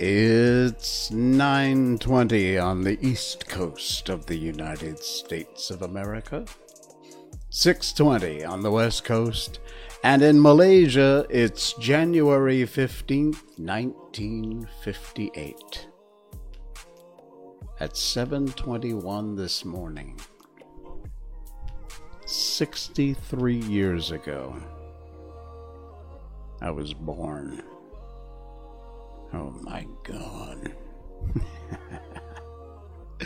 It's 9:20 on the east coast of the United States of America. 6:20 on the west coast, and in Malaysia it's January 15th, 1958. At 7:21 this morning, 63 years ago, I was born. Oh my god.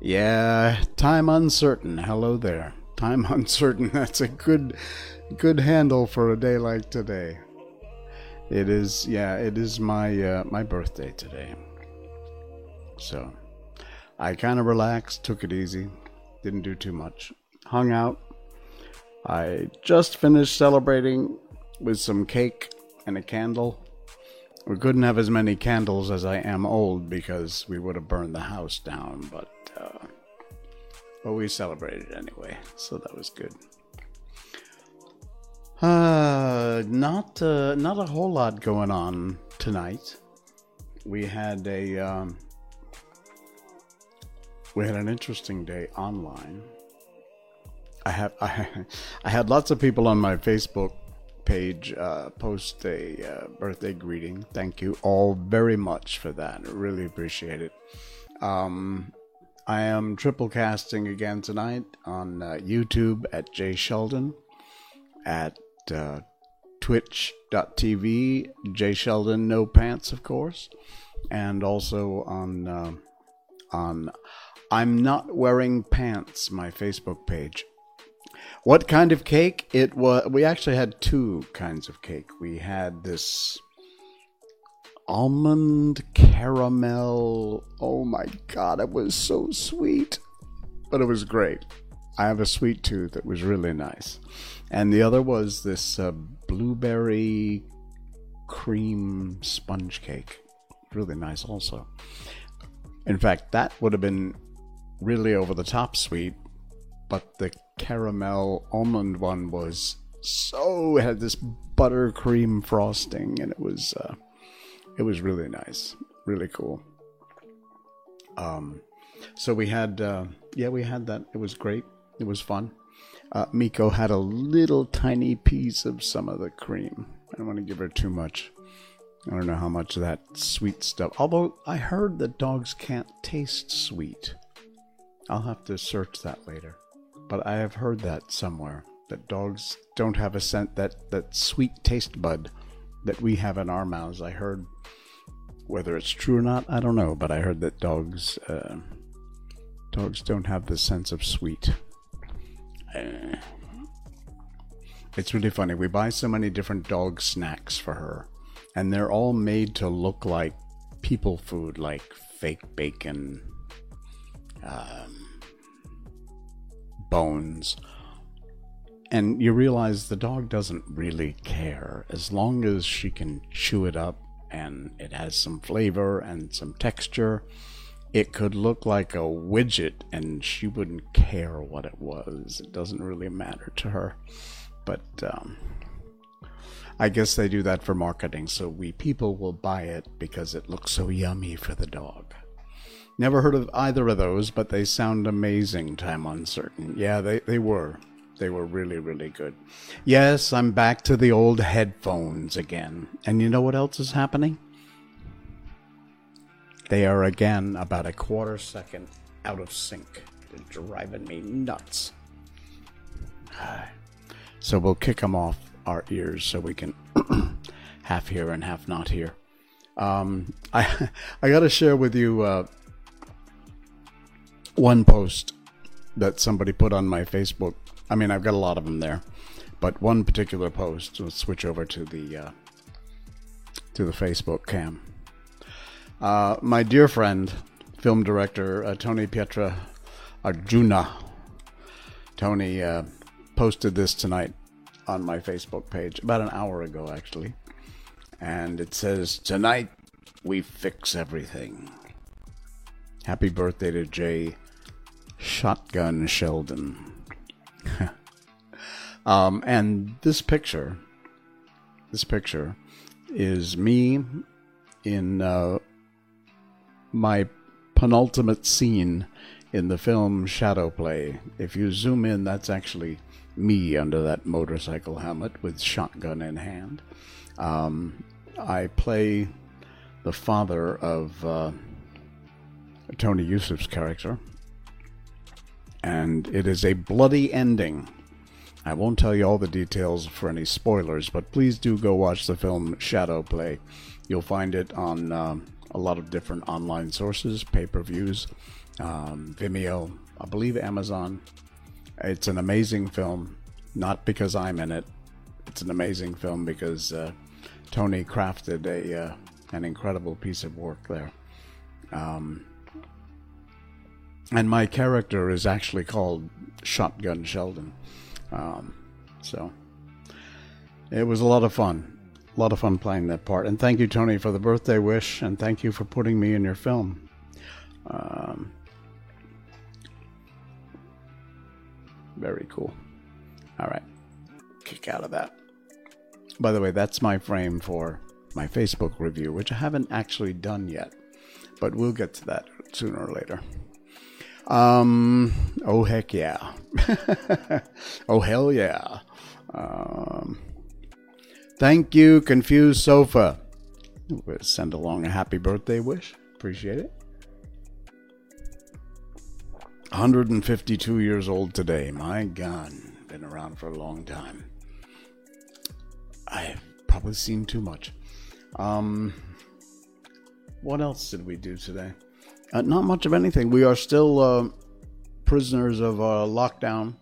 yeah, time uncertain. Hello there. Time uncertain. That's a good good handle for a day like today. It is yeah, it is my uh, my birthday today. So, I kind of relaxed, took it easy, didn't do too much. Hung out. I just finished celebrating with some cake and a candle we couldn't have as many candles as I am old because we would have burned the house down, but uh, but we celebrated anyway, so that was good. Uh, not uh, not a whole lot going on tonight. We had a um, we had an interesting day online. I have I, I had lots of people on my Facebook page uh, post a uh, birthday greeting. Thank you all very much for that. I really appreciate it. Um, I am triple casting again tonight on uh, YouTube at Jay Sheldon, at uh, twitch.tv, Jay Sheldon No Pants, of course, and also on uh, on I'm Not Wearing Pants, my Facebook page. What kind of cake? It was. We actually had two kinds of cake. We had this almond caramel. Oh my god, it was so sweet, but it was great. I have a sweet tooth that was really nice, and the other was this uh, blueberry cream sponge cake. Really nice, also. In fact, that would have been really over the top sweet, but the caramel almond one was so had this buttercream frosting and it was uh, it was really nice really cool. Um so we had uh, yeah we had that. It was great. It was fun. Uh, miko had a little tiny piece of some of the cream. I don't want to give her too much. I don't know how much of that sweet stuff although i heard that dogs can't taste sweet. I'll have to search that later but I have heard that somewhere that dogs don't have a scent that that sweet taste bud that we have in our mouths. I heard whether it's true or not, I don't know, but I heard that dogs uh, dogs don't have the sense of sweet. Uh, it's really funny. We buy so many different dog snacks for her, and they're all made to look like people food, like fake bacon. Um, bones. And you realize the dog doesn't really care as long as she can chew it up and it has some flavor and some texture. It could look like a widget and she wouldn't care what it was. It doesn't really matter to her. But um, I guess they do that for marketing, so we people will buy it because it looks so yummy for the dog. Never heard of either of those, but they sound amazing, Time Uncertain. Yeah, they, they were. They were really, really good. Yes, I'm back to the old headphones again. And you know what else is happening? They are again about a quarter second out of sync. They're driving me nuts. So we'll kick them off our ears so we can half hear and half not hear. Um, I I got to share with you uh, one post that somebody put on my Facebook. I mean, I've got a lot of them there, but one particular post. Let's switch over to the uh, to the Facebook cam. Uh, my dear friend, film director uh, Tony Pietra Arjuna. Tony uh, posted this tonight on my Facebook page about an hour ago, actually, and it says, "Tonight we fix everything." Happy birthday to Jay Shotgun Sheldon. um, and this picture, this picture is me in uh, my penultimate scene in the film Shadow Play. If you zoom in, that's actually me under that motorcycle helmet with shotgun in hand. Um, I play the father of uh, Tony Yusuf's character, and it is a bloody ending. I won't tell you all the details for any spoilers, but please do go watch the film Shadow Play. You'll find it on um, a lot of different online sources, pay per views, um, Vimeo, I believe Amazon. It's an amazing film, not because I'm in it. It's an amazing film because uh, Tony crafted a uh, an incredible piece of work there. Um, and my character is actually called Shotgun Sheldon. Um, so it was a lot of fun. A lot of fun playing that part. And thank you, Tony, for the birthday wish, and thank you for putting me in your film. Um, very cool. All right. Kick out of that. By the way, that's my frame for my Facebook review, which I haven't actually done yet, but we'll get to that sooner or later. Um, oh heck yeah. oh hell yeah. Um, thank you, Confused Sofa. We'll send along a happy birthday wish. Appreciate it. 152 years old today. My God, been around for a long time. I've probably seen too much. Um, what else did we do today? Uh, not much of anything. We are still uh, prisoners of uh, lockdown.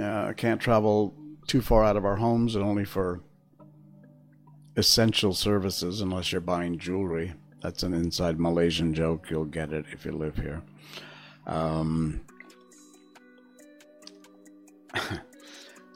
Uh, can't travel too far out of our homes, and only for essential services, unless you're buying jewelry. That's an inside Malaysian joke. You'll get it if you live here. Um,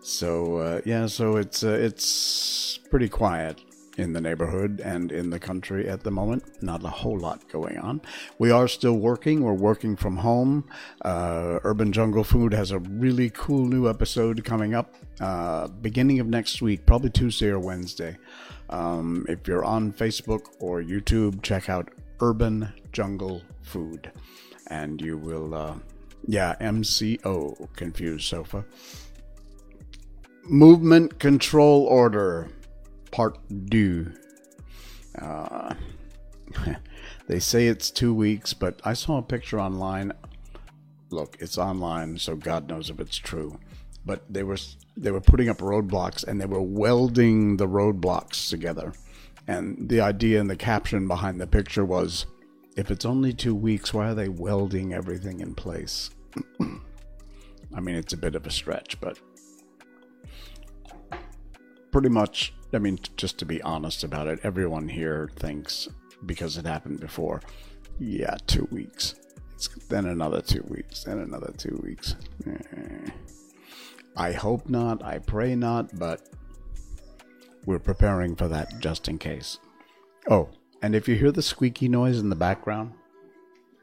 so uh, yeah, so it's uh, it's pretty quiet in the neighborhood and in the country at the moment. Not a whole lot going on. We are still working. We're working from home. Uh, Urban Jungle Food has a really cool new episode coming up uh, beginning of next week, probably Tuesday or Wednesday. Um, if you're on Facebook or YouTube, check out Urban Jungle Food, and you will. Uh, yeah, MCO, confused sofa. Movement Control Order part due. Uh, they say it's two weeks, but I saw a picture online. Look, it's online, so God knows if it's true. But they were they were putting up roadblocks and they were welding the roadblocks together. And the idea and the caption behind the picture was, if it's only two weeks, why are they welding everything in place? I mean, it's a bit of a stretch, but pretty much I mean, just to be honest about it, everyone here thinks because it happened before, yeah, two weeks. It's then another two weeks, then another two weeks. Eh. I hope not, I pray not, but we're preparing for that just in case. Oh, and if you hear the squeaky noise in the background,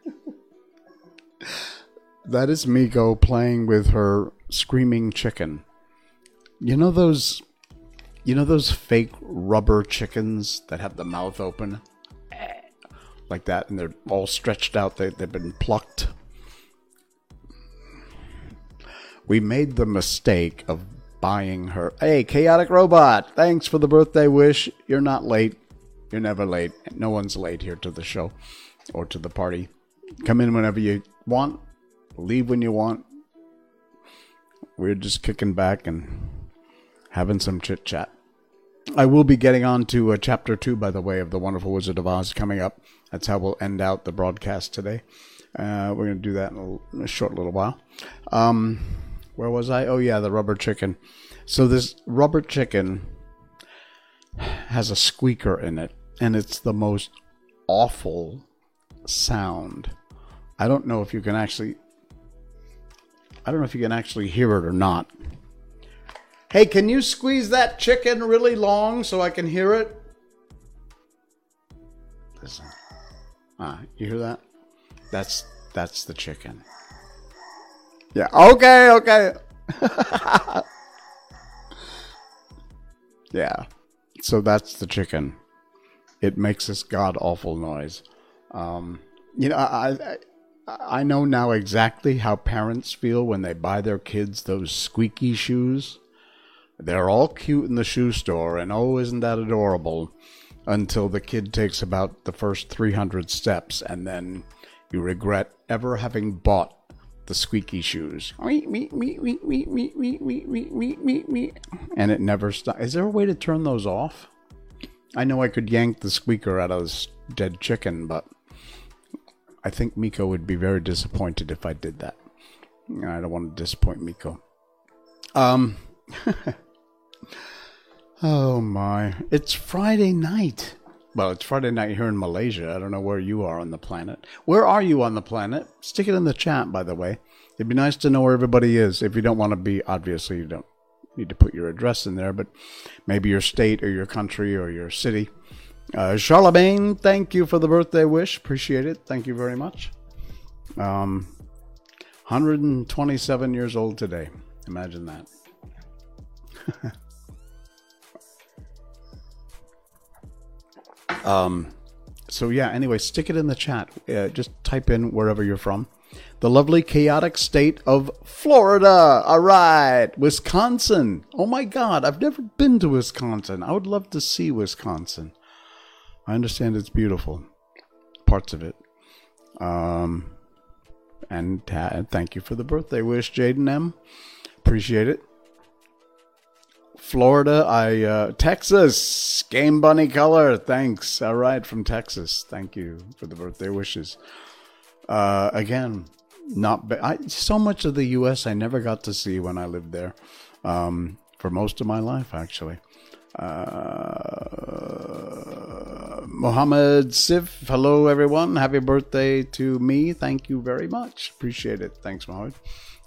that is Miko playing with her screaming chicken. You know those you know those fake rubber chickens that have the mouth open? Like that, and they're all stretched out. They, they've been plucked. We made the mistake of buying her. Hey, Chaotic Robot, thanks for the birthday wish. You're not late. You're never late. No one's late here to the show or to the party. Come in whenever you want, leave when you want. We're just kicking back and having some chit chat. I will be getting on to uh, chapter two, by the way, of The Wonderful Wizard of Oz coming up. That's how we'll end out the broadcast today. Uh, we're going to do that in a, in a, short little while. Um, where was I? Oh, yeah, the rubber chicken. So, this rubber chicken has a squeaker in it, and it's the most awful sound. I don't know if you can actually. I don't know if you can actually hear it or not. Hey, can you squeeze that chicken really long so I can hear it? Listen. Ah, you hear that? That's that's the chicken. Yeah. Okay. Okay. yeah. So that's the chicken. It makes this god awful noise. Um, you know, I, I I know now exactly how parents feel when they buy their kids those squeaky shoes. They're all cute in the shoe store, and oh, isn't that adorable? Until the kid takes about the first 300 steps, and then you regret ever having bought the squeaky shoes. And it never stops. Is there a way to turn those off? I know I could yank the squeaker out of this dead chicken, but I think Miko would be very disappointed if I did that. I don't want to disappoint Miko. Um. Oh my. It's Friday night. Well, it's Friday night here in Malaysia. I don't know where you are on the planet. Where are you on the planet? Stick it in the chat, by the way. It'd be nice to know where everybody is. If you don't want to be, obviously, you don't need to put your address in there, but maybe your state or your country or your city. Uh, Charlemagne, thank you for the birthday wish. Appreciate it. Thank you very much. Um, 127 years old today. Imagine that. um, so yeah. Anyway, stick it in the chat. Uh, just type in wherever you're from. The lovely chaotic state of Florida. All right, Wisconsin. Oh my God, I've never been to Wisconsin. I would love to see Wisconsin. I understand it's beautiful, parts of it. Um, and uh, thank you for the birthday wish, Jaden M. Appreciate it. Florida, I uh, Texas, Game Bunny color. Thanks. All right, from Texas. Thank you for the birthday wishes. Uh, again, not I, so much of the U.S. I never got to see when I lived there. Um, for most of my life, actually. Uh, Mohammed Sif, hello everyone. Happy birthday to me. Thank you very much. Appreciate it. Thanks, Mohammed.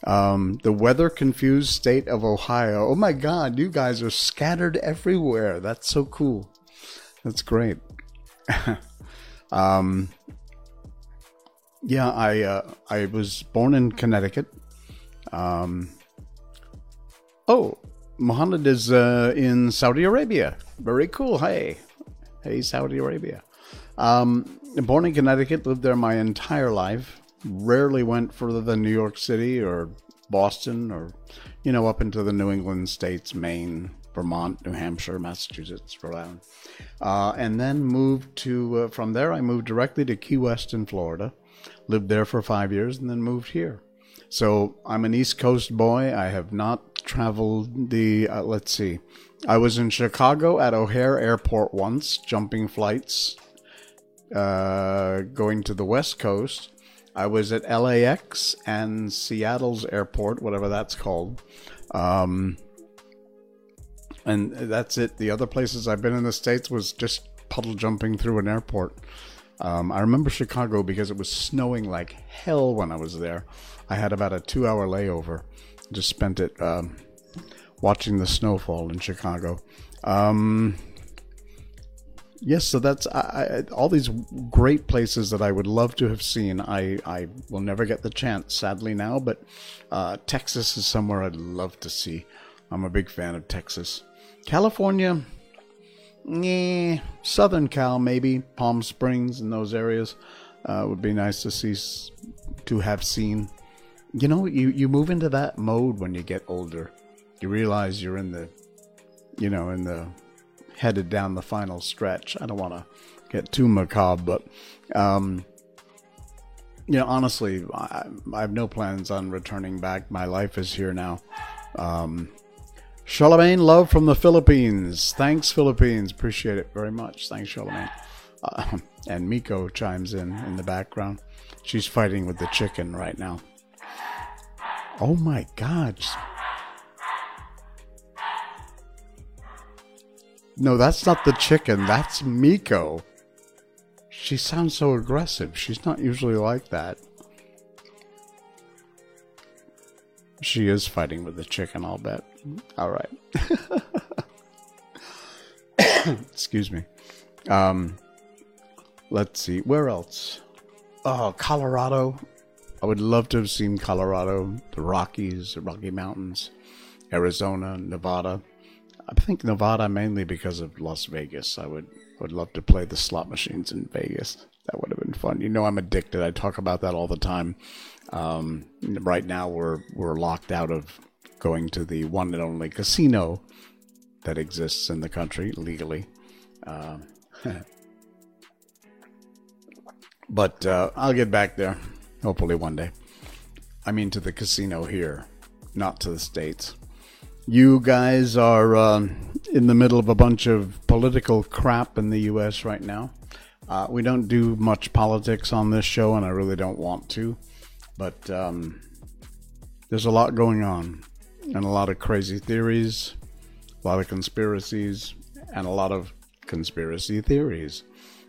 Um, the weather confused state of Ohio. Oh my God, you guys are scattered everywhere. That's so cool. That's great. um, yeah, I uh, I was born in Connecticut. Um, oh, Mohammed is uh, in Saudi Arabia. Very cool. Hey, hey, Saudi Arabia. Um, born in Connecticut, lived there my entire life rarely went further than New York City or Boston or, you know, up into the New England states, Maine, Vermont, New Hampshire, Massachusetts, Rhode Island. Uh, and then moved to, uh, from there, I moved directly to Key West in Florida. Lived there for five years and then moved here. So I'm an East Coast boy. I have not traveled the, uh, let's see, I was in Chicago at O'Hare Airport once, jumping flights, uh, going to the West Coast I was at LAX and Seattle's airport, whatever that's called. Um, and that's it. The other places I've been in the States was just puddle jumping through an airport. Um, I remember Chicago because it was snowing like hell when I was there. I had about a two hour layover. Just spent it um, watching the snowfall in Chicago. Um, yes, so that's I, I, all these great places that I would love to have seen. I, I will never get the chance, sadly, now, but uh, Texas is somewhere I'd love to see. I'm a big fan of Texas. California, yeah, Southern Cal, maybe Palm Springs and those areas uh, would be nice to see, to have seen. You know, you, you move into that mode when you get older. You realize you're in the, you know, in the headed down the final stretch. I don't want to get too macabre, but um, you know, honestly, I, I, have no plans on returning back. My life is here now. Um, Charlemagne, love from the Philippines. Thanks, Philippines. Appreciate it very much. Thanks, Charlemagne. Uh, and Miko chimes in in the background. She's fighting with the chicken right now. Oh my God. No, that's not the chicken. That's Miko. She sounds so aggressive. She's not usually like that. She is fighting with the chicken, I'll bet. All right. Excuse me. Um, let's see. Where else? Oh, Colorado. I would love to have seen Colorado, the Rockies, the Rocky Mountains, Arizona, Nevada. I think Nevada mainly because of Las Vegas. I would would love to play the slot machines in Vegas. That would have been fun. You know, I'm addicted. I talk about that all the time. Um, right now, we're we're locked out of going to the one and only casino that exists in the country legally. Uh, but uh, I'll get back there, hopefully one day. I mean, to the casino here, not to the states. You guys are uh, in the middle of a bunch of political crap in the U.S. right now. Uh, we don't do much politics on this show, and I really don't want to. But um, there's a lot going on, and a lot of crazy theories, a lot of conspiracies, and a lot of conspiracy theories.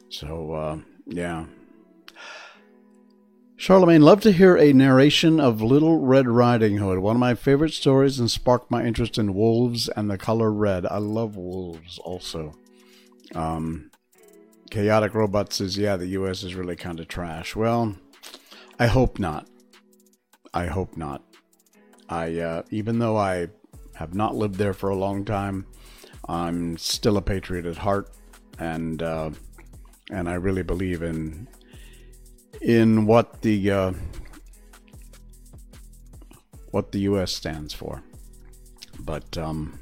So, uh, yeah. Charlemagne, loved to hear a narration of Little Red Riding Hood, one of my favorite stories and sparked my interest in wolves and the color red. I love wolves also. Um, Chaotic Robot says, yeah, the US is really kind of trash. Well, I hope not. I hope not. I, uh, even though I have not lived there for a long time, I'm still a patriot at heart, and uh, and I really believe in in what the uh, what the U.S. stands for. But um,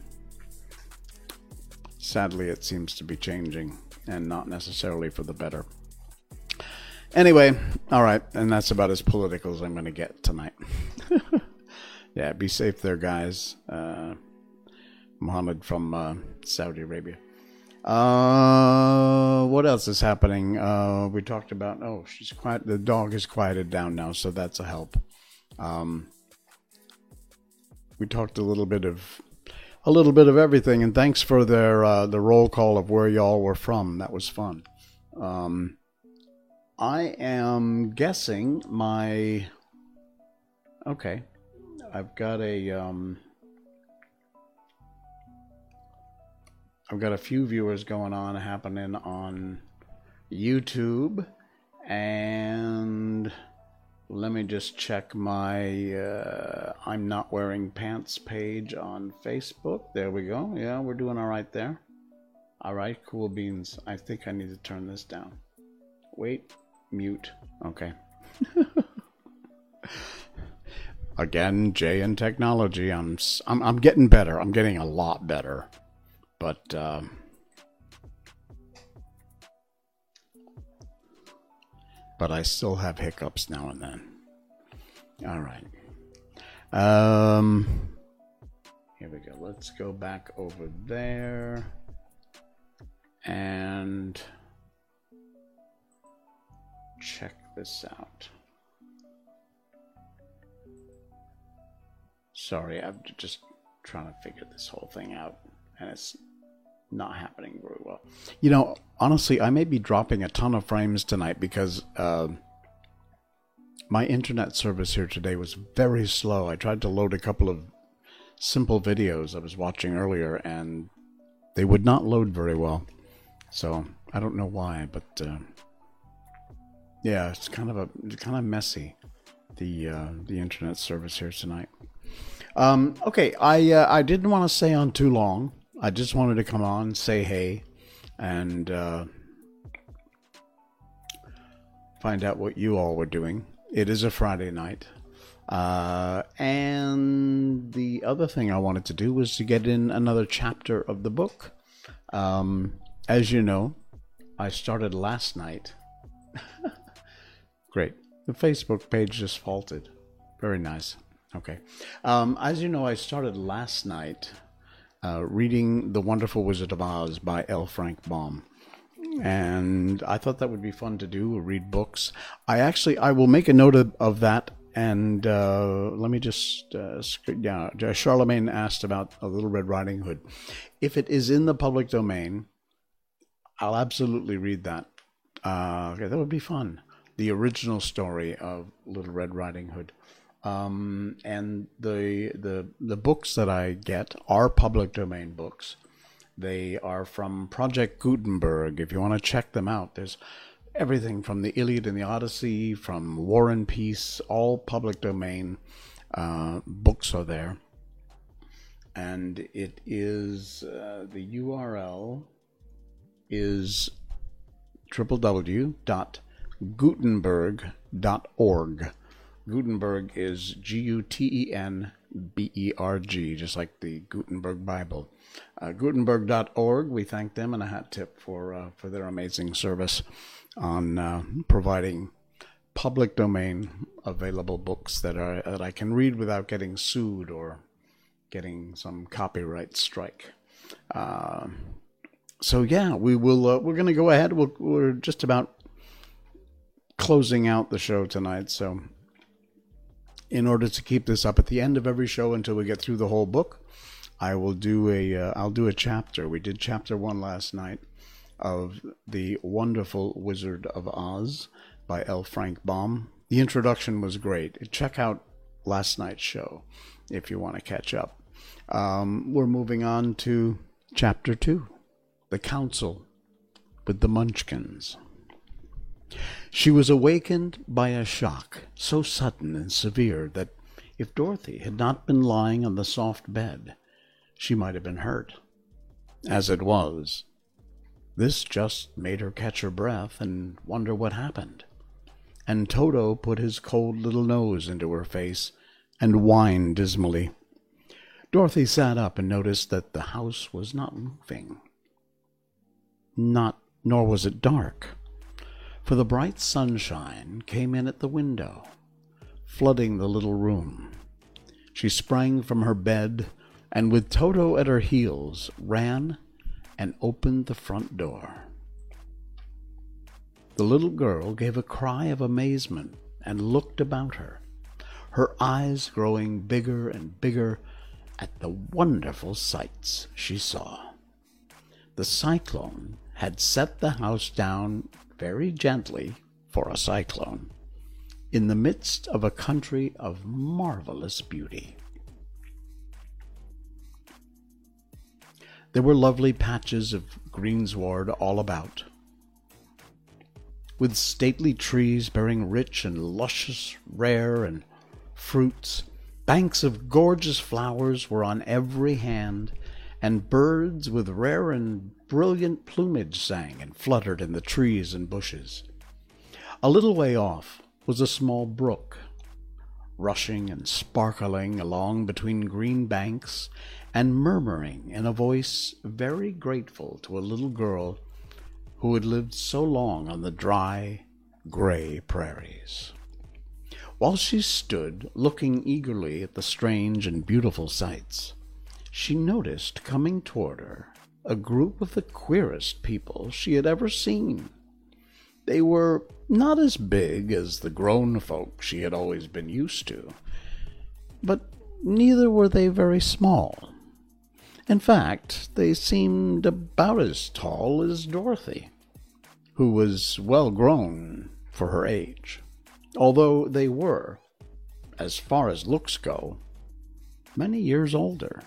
sadly, it seems to be changing and not necessarily for the better. Anyway, all right, and that's about as political as I'm going to get tonight. yeah, be safe there, guys. Uh, Muhammad from uh, Saudi Arabia. Uh, what else is happening? Uh, we talked about. Oh, she's quiet. The dog is quieted down now, so that's a help. Um, we talked a little bit of a little bit of everything. And thanks for their uh, the roll call of where y'all were from. That was fun. Um, I am guessing my. Okay, I've got a. Um, I've got a few viewers going on happening on YouTube and let me just check my uh, I'm not wearing pants page on Facebook. There we go. Yeah, we're doing all right there. All right, cool beans. I think I need to turn this down. Wait, mute. Okay. Again, Jay and technology. I'm, I'm I'm getting better. I'm getting a lot better. But um, but I still have hiccups now and then. All right. Um, here we go. Let's go back over there and check this out. Sorry, I'm just trying to figure this whole thing out, and it's not happening very well. You know, honestly, I may be dropping a ton of frames tonight because uh, my internet service here today was very slow. I tried to load a couple of simple videos I was watching earlier, and they would not load very well. So I don't know why, but uh, yeah, it's kind of a kind of messy the uh, the internet service here tonight. Um, okay, I uh, I didn't want to stay on too long. I just wanted to come on, say hey, and uh, find out what you all were doing. It is a Friday night. Uh, and the other thing I wanted to do was to get in another chapter of the book. Um, as you know, I started last night. Great. The Facebook page just faulted. Very nice. Okay. Um, as you know, I started last night uh, reading The Wonderful Wizard of Oz by L. Frank Baum. And I thought that would be fun to do, read books. I actually, I will make a note of, of that. And uh, let me just, uh, yeah, Charlemagne asked about A Little Red Riding Hood. If it is in the public domain, I'll absolutely read that. Uh, okay, that would be fun. The original story of Little Red Riding Hood. Um, and the the the books that I get are public domain books. They are from Project Gutenberg. If you want to check them out, there's everything from the Iliad and the Odyssey, from War and Peace, all public domain uh, books are there. And it is uh, the URL is www gutenberg.org. Gutenberg is G U T E N B E R G, just like the Gutenberg Bible. Uh, Gutenberg.org, we thank them and a hat tip for, uh, for their amazing service on uh, providing public domain available books that, are, that I can read without getting sued or getting some copyright strike. Uh, so yeah, we will. Uh, we're going to go ahead. we we're just about closing out the show tonight. So, in order to keep this up at the end of every show until we get through the whole book, I will do a. uh, do a chapter. We did chapter one last night of the wonderful Wizard of Oz by L. Frank Baum. The introduction was great. Check out last night's show if you want to catch up. Um, we're moving on to chapter two, the council with the Munchkins. She was awakened by a shock so sudden and severe that if Dorothy had not been lying on the soft bed, she might have been hurt. As it was, this just made her catch her breath and wonder what happened. And Toto put his cold little nose into her face and whined dismally. Dorothy sat up and noticed that the house was not moving. Not, nor was it dark for the bright sunshine came in at the window, flooding the little room. She sprang from her bed and, with Toto at her heels, ran and opened the front door. The little girl gave a cry of amazement and looked about her, her eyes growing bigger and bigger at the wonderful sights she saw. The cyclone had set the house down very gently for a cyclone in the midst of a country of marvelous beauty. There were lovely patches of greensward all about, with stately trees bearing rich and luscious, rare and fruits. Banks of gorgeous flowers were on every hand, and birds with rare and brilliant plumage sang and fluttered in the trees and bushes. A little way off was a small brook, rushing and sparkling along between green banks and murmuring in a voice very grateful to a little girl who had lived so long on the dry, gray prairies. While she stood looking eagerly at the strange and beautiful sights, she noticed coming toward her a group of the queerest people she had ever seen. They were not as big as the grown folk she had always been used to, but neither were they very small. In fact, they seemed about as tall as Dorothy, who was well grown for her age, although they were, as far as looks go, many years older.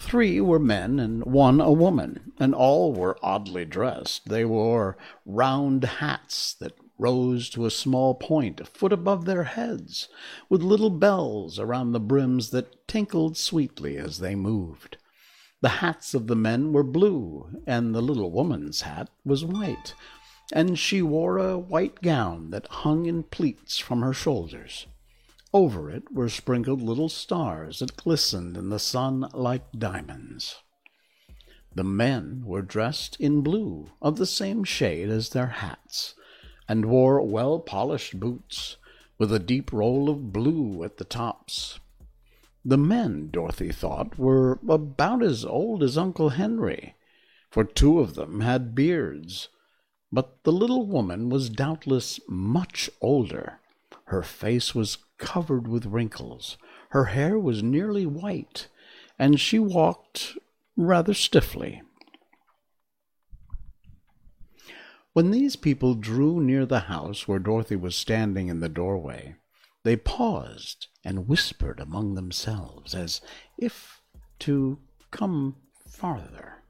Three were men and one a woman, and all were oddly dressed. They wore round hats that rose to a small point a foot above their heads, with little bells around the brims that tinkled sweetly as they moved. The hats of the men were blue, and the little woman's hat was white, and she wore a white gown that hung in pleats from her shoulders. Over it were sprinkled little stars that glistened in the sun like diamonds. The men were dressed in blue, of the same shade as their hats, and wore well polished boots, with a deep roll of blue at the tops. The men, Dorothy thought, were about as old as Uncle Henry, for two of them had beards. But the little woman was doubtless much older. Her face was covered with wrinkles. Her hair was nearly white, and she walked rather stiffly. When these people drew near the house where Dorothy was standing in the doorway, they paused and whispered among themselves as if to come farther.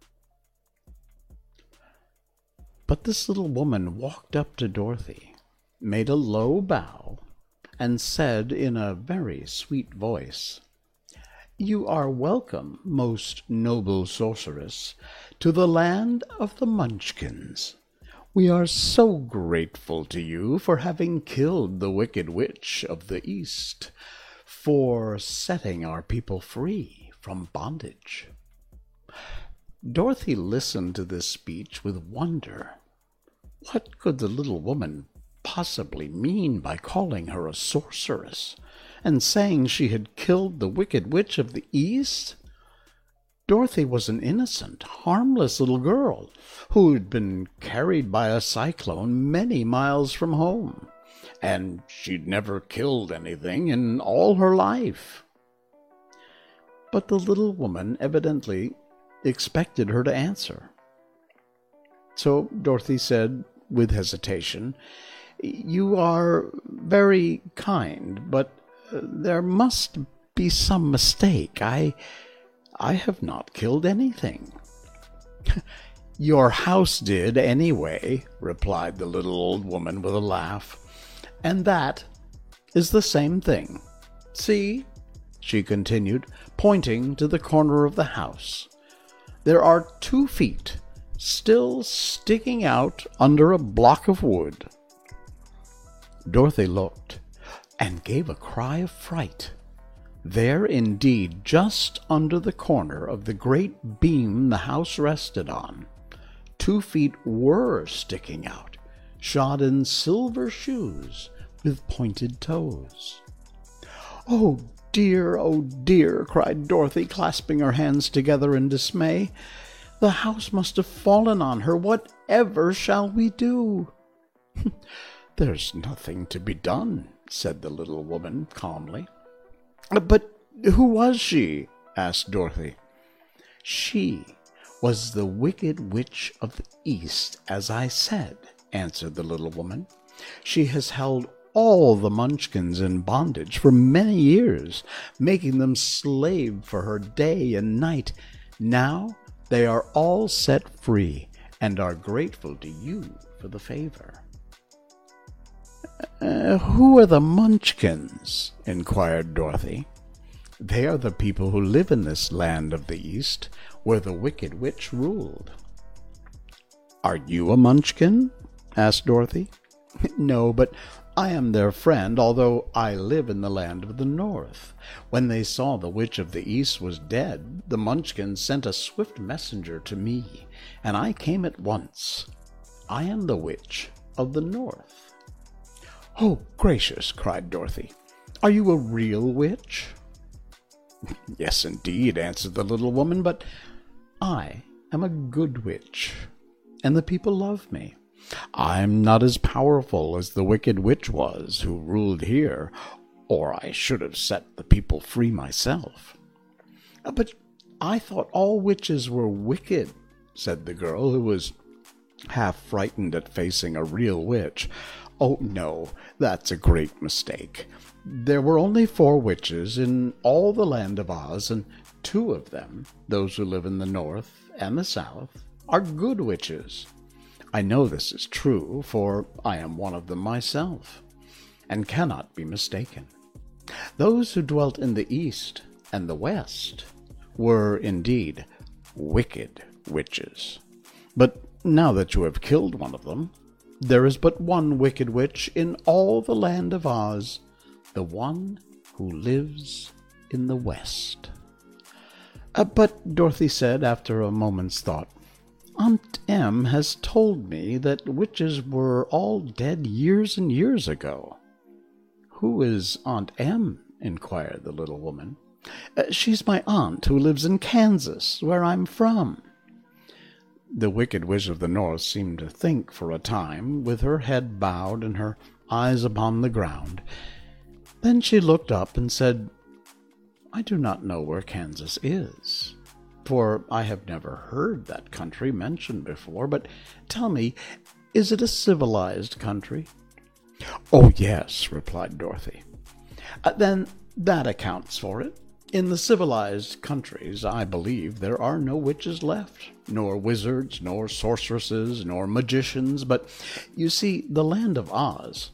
But this little woman walked up to Dorothy, made a low bow, and said in a very sweet voice, You are welcome, most noble sorceress, to the land of the Munchkins, We are so grateful to you for having killed the wicked witch of the East, for setting our people free from bondage. Dorothy listened to this speech with wonder. What could the little woman possibly mean by calling her a sorceress and saying she had killed the wicked witch of the East? Dorothy was an innocent, harmless little girl who had been carried by a cyclone many miles from home, and she'd never killed anything in all her life. But the little woman evidently expected her to answer. So Dorothy said, with hesitation, You are very kind, but uh, there must be some mistake. I I have not killed anything. Your house did, anyway, replied the little old woman with a laugh. And that is the same thing. See, she continued, pointing to the corner of the house. There are two feet still sticking out under a block of wood. Dorothy looked and gave a cry of fright. There, indeed, just under the corner of the great beam the house rested on, two feet were sticking out, shod in silver shoes with pointed toes. Oh dear, oh dear, cried Dorothy, clasping her hands together in dismay. The house must have fallen on her. Whatever shall we do? There's nothing to be done, said the little woman calmly. But who was she? asked Dorothy. She was the wicked witch of the East, as I said, answered the little woman. She has held all the Munchkins in bondage for many years, making them slave for her day and night. Now they are all set free and are grateful to you for the favor. Uh, who are the Munchkins? inquired Dorothy. They are the people who live in this land of the East, where the Wicked Witch ruled. Are you a Munchkin? asked Dorothy. no, but I am their friend, although I live in the land of the North. When they saw the Witch of the East was dead, the Munchkins sent a swift messenger to me, and I came at once. I am the Witch of the North. Oh, gracious, cried Dorothy. Are you a real witch? yes, indeed, answered the little woman, but I am a good witch, and the people love me. I'm not as powerful as the wicked witch was who ruled here, or I should have set the people free myself. Uh, but I thought all witches were wicked, said the girl, who was half frightened at facing a real witch. Oh, no, that's a great mistake. There were only four witches in all the land of Oz, and two of them, those who live in the north and the south, are good witches. I know this is true, for I am one of them myself, and cannot be mistaken. Those who dwelt in the east and the west were indeed wicked witches. But now that you have killed one of them, there is but one wicked witch in all the land of Oz, the one who lives in the West. Uh, but, Dorothy said after a moment's thought, Aunt Em has told me that witches were all dead years and years ago. Who is Aunt Em? inquired the little woman. Uh, she's my aunt who lives in Kansas, where I'm from. The wicked witch of the north seemed to think for a time, with her head bowed and her eyes upon the ground. Then she looked up and said, I do not know where Kansas is, for I have never heard that country mentioned before, but tell me, is it a civilized country? Oh, yes, replied Dorothy. Uh, then that accounts for it. In the civilized countries, I believe, there are no witches left, nor wizards, nor sorceresses, nor magicians, but you see, the land of Oz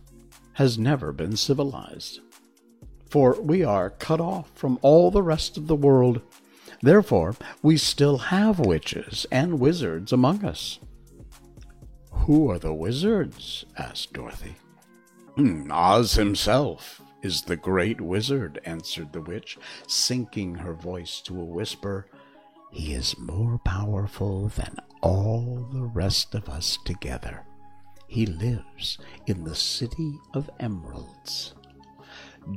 has never been civilized. For we are cut off from all the rest of the world. Therefore, we still have witches and wizards among us. Who are the wizards? asked Dorothy. Hmm, Oz himself is the great wizard, answered the witch, sinking her voice to a whisper. He is more powerful than all the rest of us together. He lives in the city of emeralds.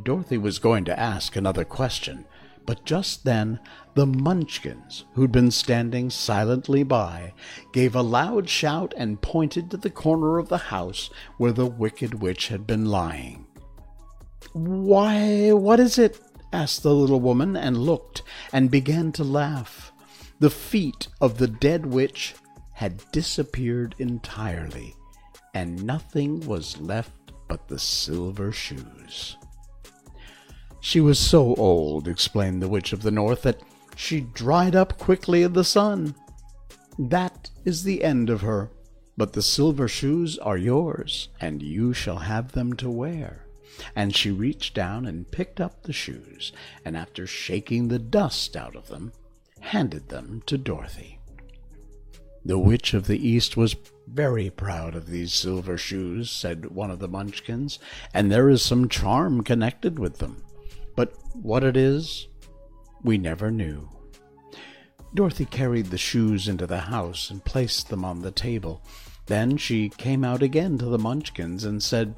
Dorothy was going to ask another question, but just then the Munchkins, who'd been standing silently by, gave a loud shout and pointed to the corner of the house where the Wicked Witch had been lying. Why, what is it? asked the little woman, and looked, and began to laugh. The feet of the dead witch had disappeared entirely, and nothing was left but the silver shoes. She was so old, explained the Witch of the North, that she dried up quickly in the sun. That is the end of her, but the silver shoes are yours, and you shall have them to wear. And she reached down and picked up the shoes, and after shaking the dust out of them, handed them to Dorothy. The Witch of the East was very proud of these silver shoes, said one of the Munchkins, and there is some charm connected with them. But what it is, we never knew. Dorothy carried the shoes into the house and placed them on the table. Then she came out again to the Munchkins and said,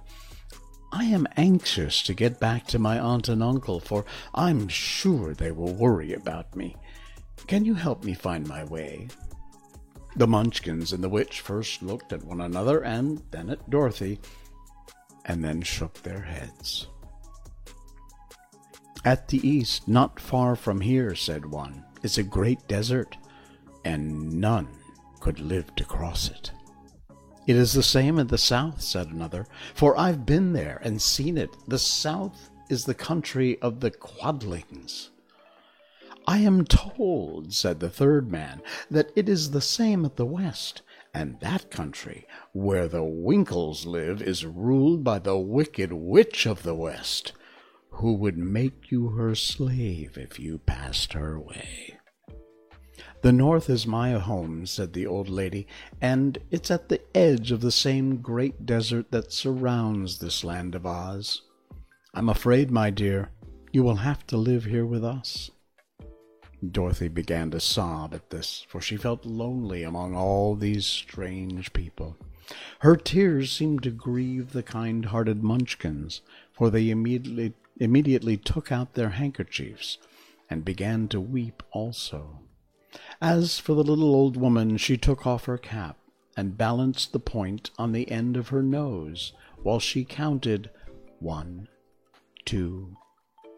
I am anxious to get back to my aunt and uncle, for I'm sure they will worry about me. Can you help me find my way? The Munchkins and the witch first looked at one another and then at Dorothy, and then shook their heads. At the east, not far from here, said one, is a great desert, and none could live to cross it. It is the same in the south, said another, for I've been there and seen it. The south is the country of the Quadlings. I am told, said the third man, that it is the same at the west, and that country where the Winkies live is ruled by the wicked witch of the west, who would make you her slave if you passed her way. The north is my home, said the old lady, and it's at the edge of the same great desert that surrounds this land of Oz. I'm afraid, my dear, you will have to live here with us. Dorothy began to sob at this, for she felt lonely among all these strange people. Her tears seemed to grieve the kind hearted Munchkins, for they immediately, immediately took out their handkerchiefs and began to weep also. As for the little old woman, she took off her cap and balanced the point on the end of her nose while she counted one, two,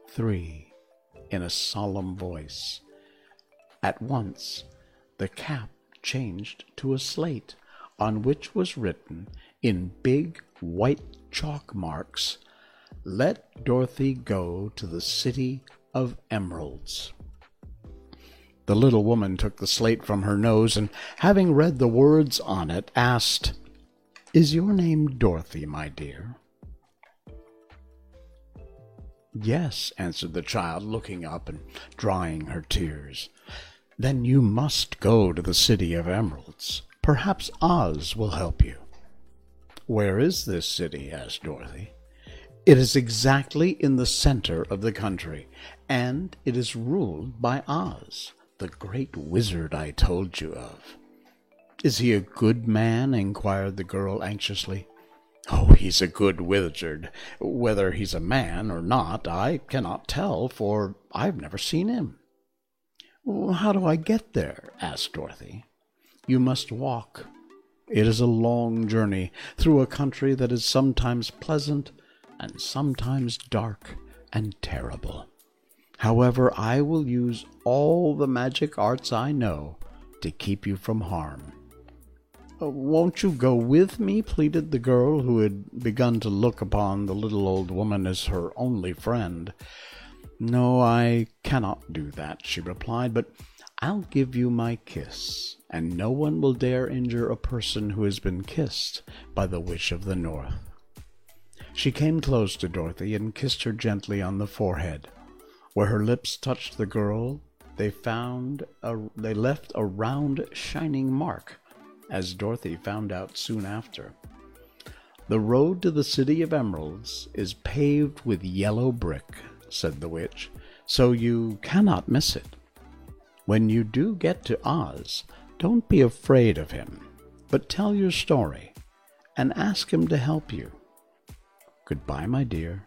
three in a solemn voice. At once the cap changed to a slate on which was written in big white chalk marks, Let Dorothy go to the city of emeralds. The little woman took the slate from her nose and, having read the words on it, asked, Is your name Dorothy, my dear? Yes, answered the child, looking up and drying her tears. Then you must go to the City of Emeralds. Perhaps Oz will help you. Where is this city? asked Dorothy. It is exactly in the center of the country, and it is ruled by Oz the great wizard I told you of. Is he a good man? inquired the girl anxiously. Oh, he's a good wizard. Whether he's a man or not, I cannot tell, for I've never seen him. How do I get there? asked Dorothy. You must walk. It is a long journey through a country that is sometimes pleasant and sometimes dark and terrible. However, I will use all the magic arts I know to keep you from harm. Uh, won't you go with me? pleaded the girl, who had begun to look upon the little old woman as her only friend. No, I cannot do that, she replied, but I'll give you my kiss, and no one will dare injure a person who has been kissed by the Witch of the North. She came close to Dorothy and kissed her gently on the forehead. Where her lips touched the girl, they found a, they left a round shining mark as Dorothy found out soon after. The road to the City of Emeralds is paved with yellow brick, said the witch, so you cannot miss it. When you do get to Oz, don't be afraid of him, but tell your story and ask him to help you. Goodbye, my dear.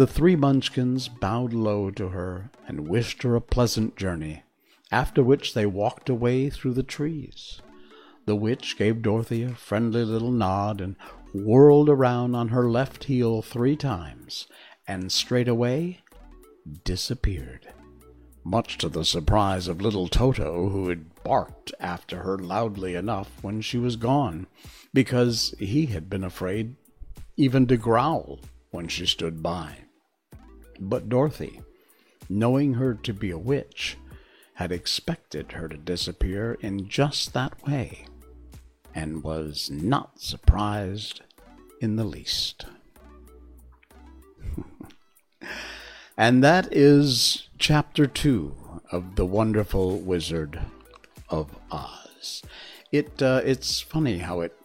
The three Munchkins bowed low to her and wished her a pleasant journey, after which they walked away through the trees. The witch gave Dorothy a friendly little nod and whirled around on her left heel three times, and straightway disappeared. Much to the surprise of little Toto, who had barked after her loudly enough when she was gone, because he had been afraid even to growl when she stood by. But Dorothy, knowing her to be a witch, had expected her to disappear in just that way, and was not surprised in the least. and that is chapter two of The Wonderful Wizard of Oz. It uh, it's funny how it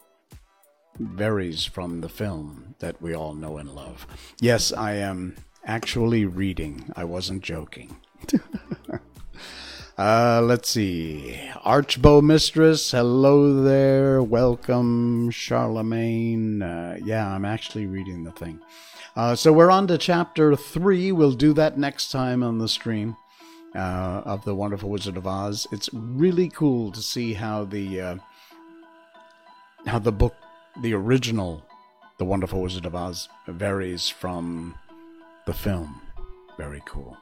varies from the film that we all know and love. Yes, I am actually reading. I wasn't joking. uh, let's see. Archbow Mistress, hello there. Welcome, Charlemagne. Uh, yeah, I'm actually reading the thing. Uh, so we're on to chapter three. We'll do that next time on the stream uh, of The Wonderful Wizard of Oz. It's really cool to see how the. Uh, how the book the original The Wonderful Wizard of Oz varies from the film. Very cool.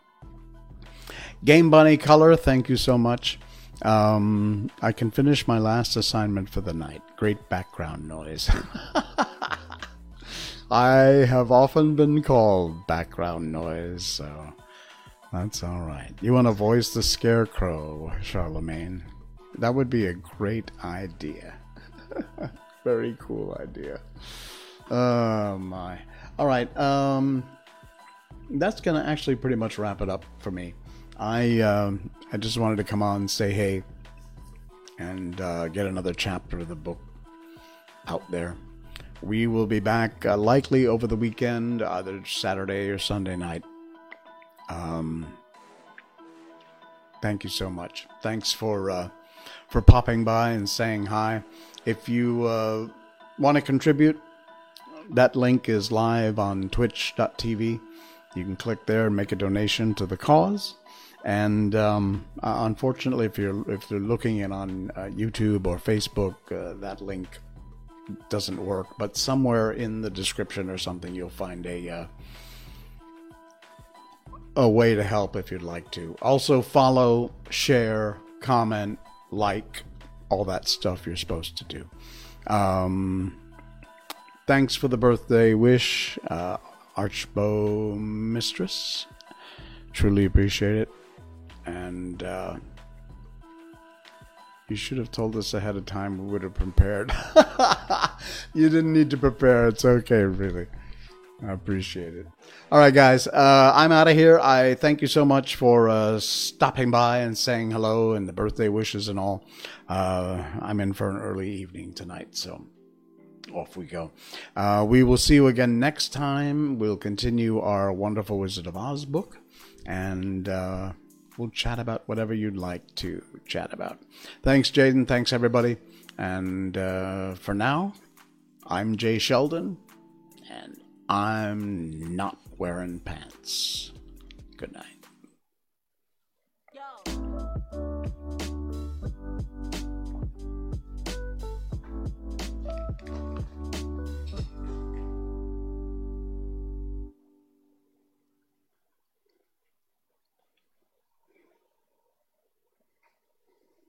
Game Bunny Color, thank you so much. Um, I can finish my last assignment for the night. Great background noise. I have often been called background noise, so that's all right. You want to voice the scarecrow, Charlemagne? That would be a great idea. Very cool idea. Oh my. All right. Um, that's gonna actually pretty much wrap it up for me. I um, I just wanted to come on and say hey, and uh, get another chapter of the book out there. We will be back uh, likely over the weekend, either Saturday or Sunday night. Um, thank you so much. Thanks for uh, for popping by and saying hi. If you uh, want to contribute, that link is live on twitch.tv. You can click there and make a donation to the cause. And um, uh, unfortunately, if you're if you're looking in on uh, YouTube or Facebook, uh, that link doesn't work. But somewhere in the description or something, you'll find a uh, a way to help if you'd like to. Also, follow, share, comment, like, all that stuff you're supposed to do. Um, thanks for the birthday wish, uh, Archbow Mistress. Truly appreciate it. And uh, you should have told us ahead of time. We would have prepared. you didn't need to prepare. It's okay, really. I appreciate it. All right, guys, uh, I'm out of here. I thank you so much for uh, stopping by and saying hello and the birthday wishes and all. Uh, I'm in for an early evening tonight, so off we go. Uh, we will see you again next time. We'll continue our wonderful Wizard of Oz book, and uh, we'll chat about whatever you'd like to chat about. Thanks, Jaden. Thanks, everybody. And uh, for now, I'm Jay Sheldon, and I'm not wearing pants.